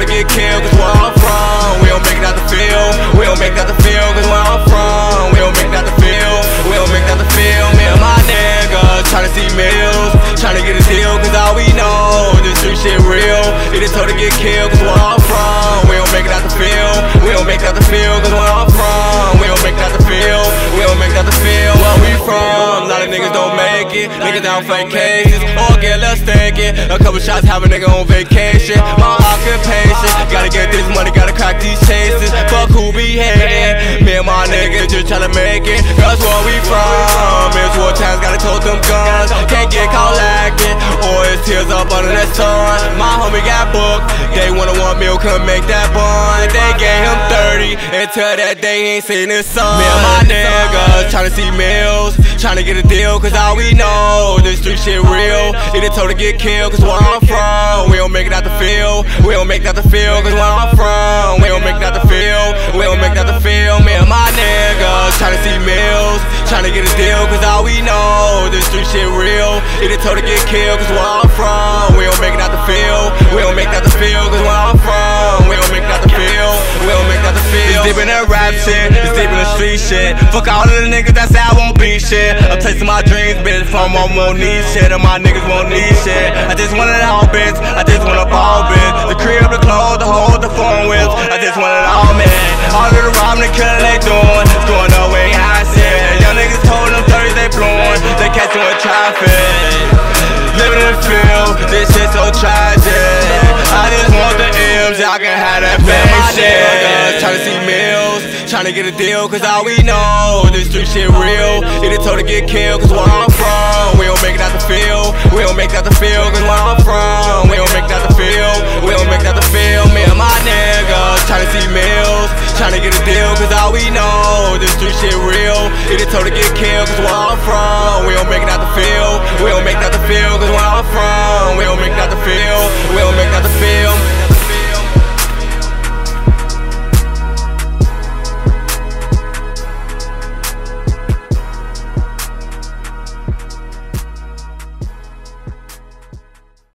to get killed, cause where I'm from, we don't make it out the field. We don't make it out the field, cause where I'm from, we don't make it out the field. We don't make it out the field, me and my niggas tryna see meals, tryna get a deal, cause all we know, this street shit real. It is told to get killed, cause where I'm from, we don't make it out the field. We don't make it out the field, cause where I'm from, we don't make it out the field. We don't make it out the field, where we from, a lot of niggas don't make it. Niggas down fake cases, or get less thinking. A couple shots, have a nigga on vacation. My these chases. Fuck who be hating. Me and my niggas just tryna make it. That's where we from. It's war times, gotta tote them guns. Can't get caught lacking, or it's tears up under that sun. My homie got booked. They wanna one mil, couldn't make that bond. They gave him 30 until that day ain't seen his son. Me and my niggas tryna see meals, tryna get a deal, cause all we know, this street shit real. It is told to get killed, cause where I'm from, we don't make it out the field. We don't make it out the field, cause where I'm from, we don't make it out the field. We don't make it out the field. Me and my niggas tryna see meals, tryna get a deal, cause all we know, this street shit real. It is told to get killed, cause where I'm from, we don't make it out street shit. Fuck all of the niggas that say I won't be shit. I'm chasing my dreams, bitch, from I'm won't need shit, and my niggas won't need shit. I just want it all, bitch. I just want a ball, bitch. The crib, the clothes, the hold, the phone whips. I just want it all, man. All of the robbing and killing they doing, it's going the way I said. Young niggas told them 30 they blowing, they catching with traffic. Living in the field, this shit so tragic. I just want the M's, y'all can have that fame shit. Tryna get a deal, cause all we know, this street shit real. It is told to get killed, cause where I'm from, we don't make it out the field. We don't make it out the field, cause where I'm from, we don't make it out the field. We don't make it out the field, me and my niggas tryna see meals, tryna get a deal, cause all we know, this street shit real. It is told to get killed, cause where I'm from, we don't make it out the field.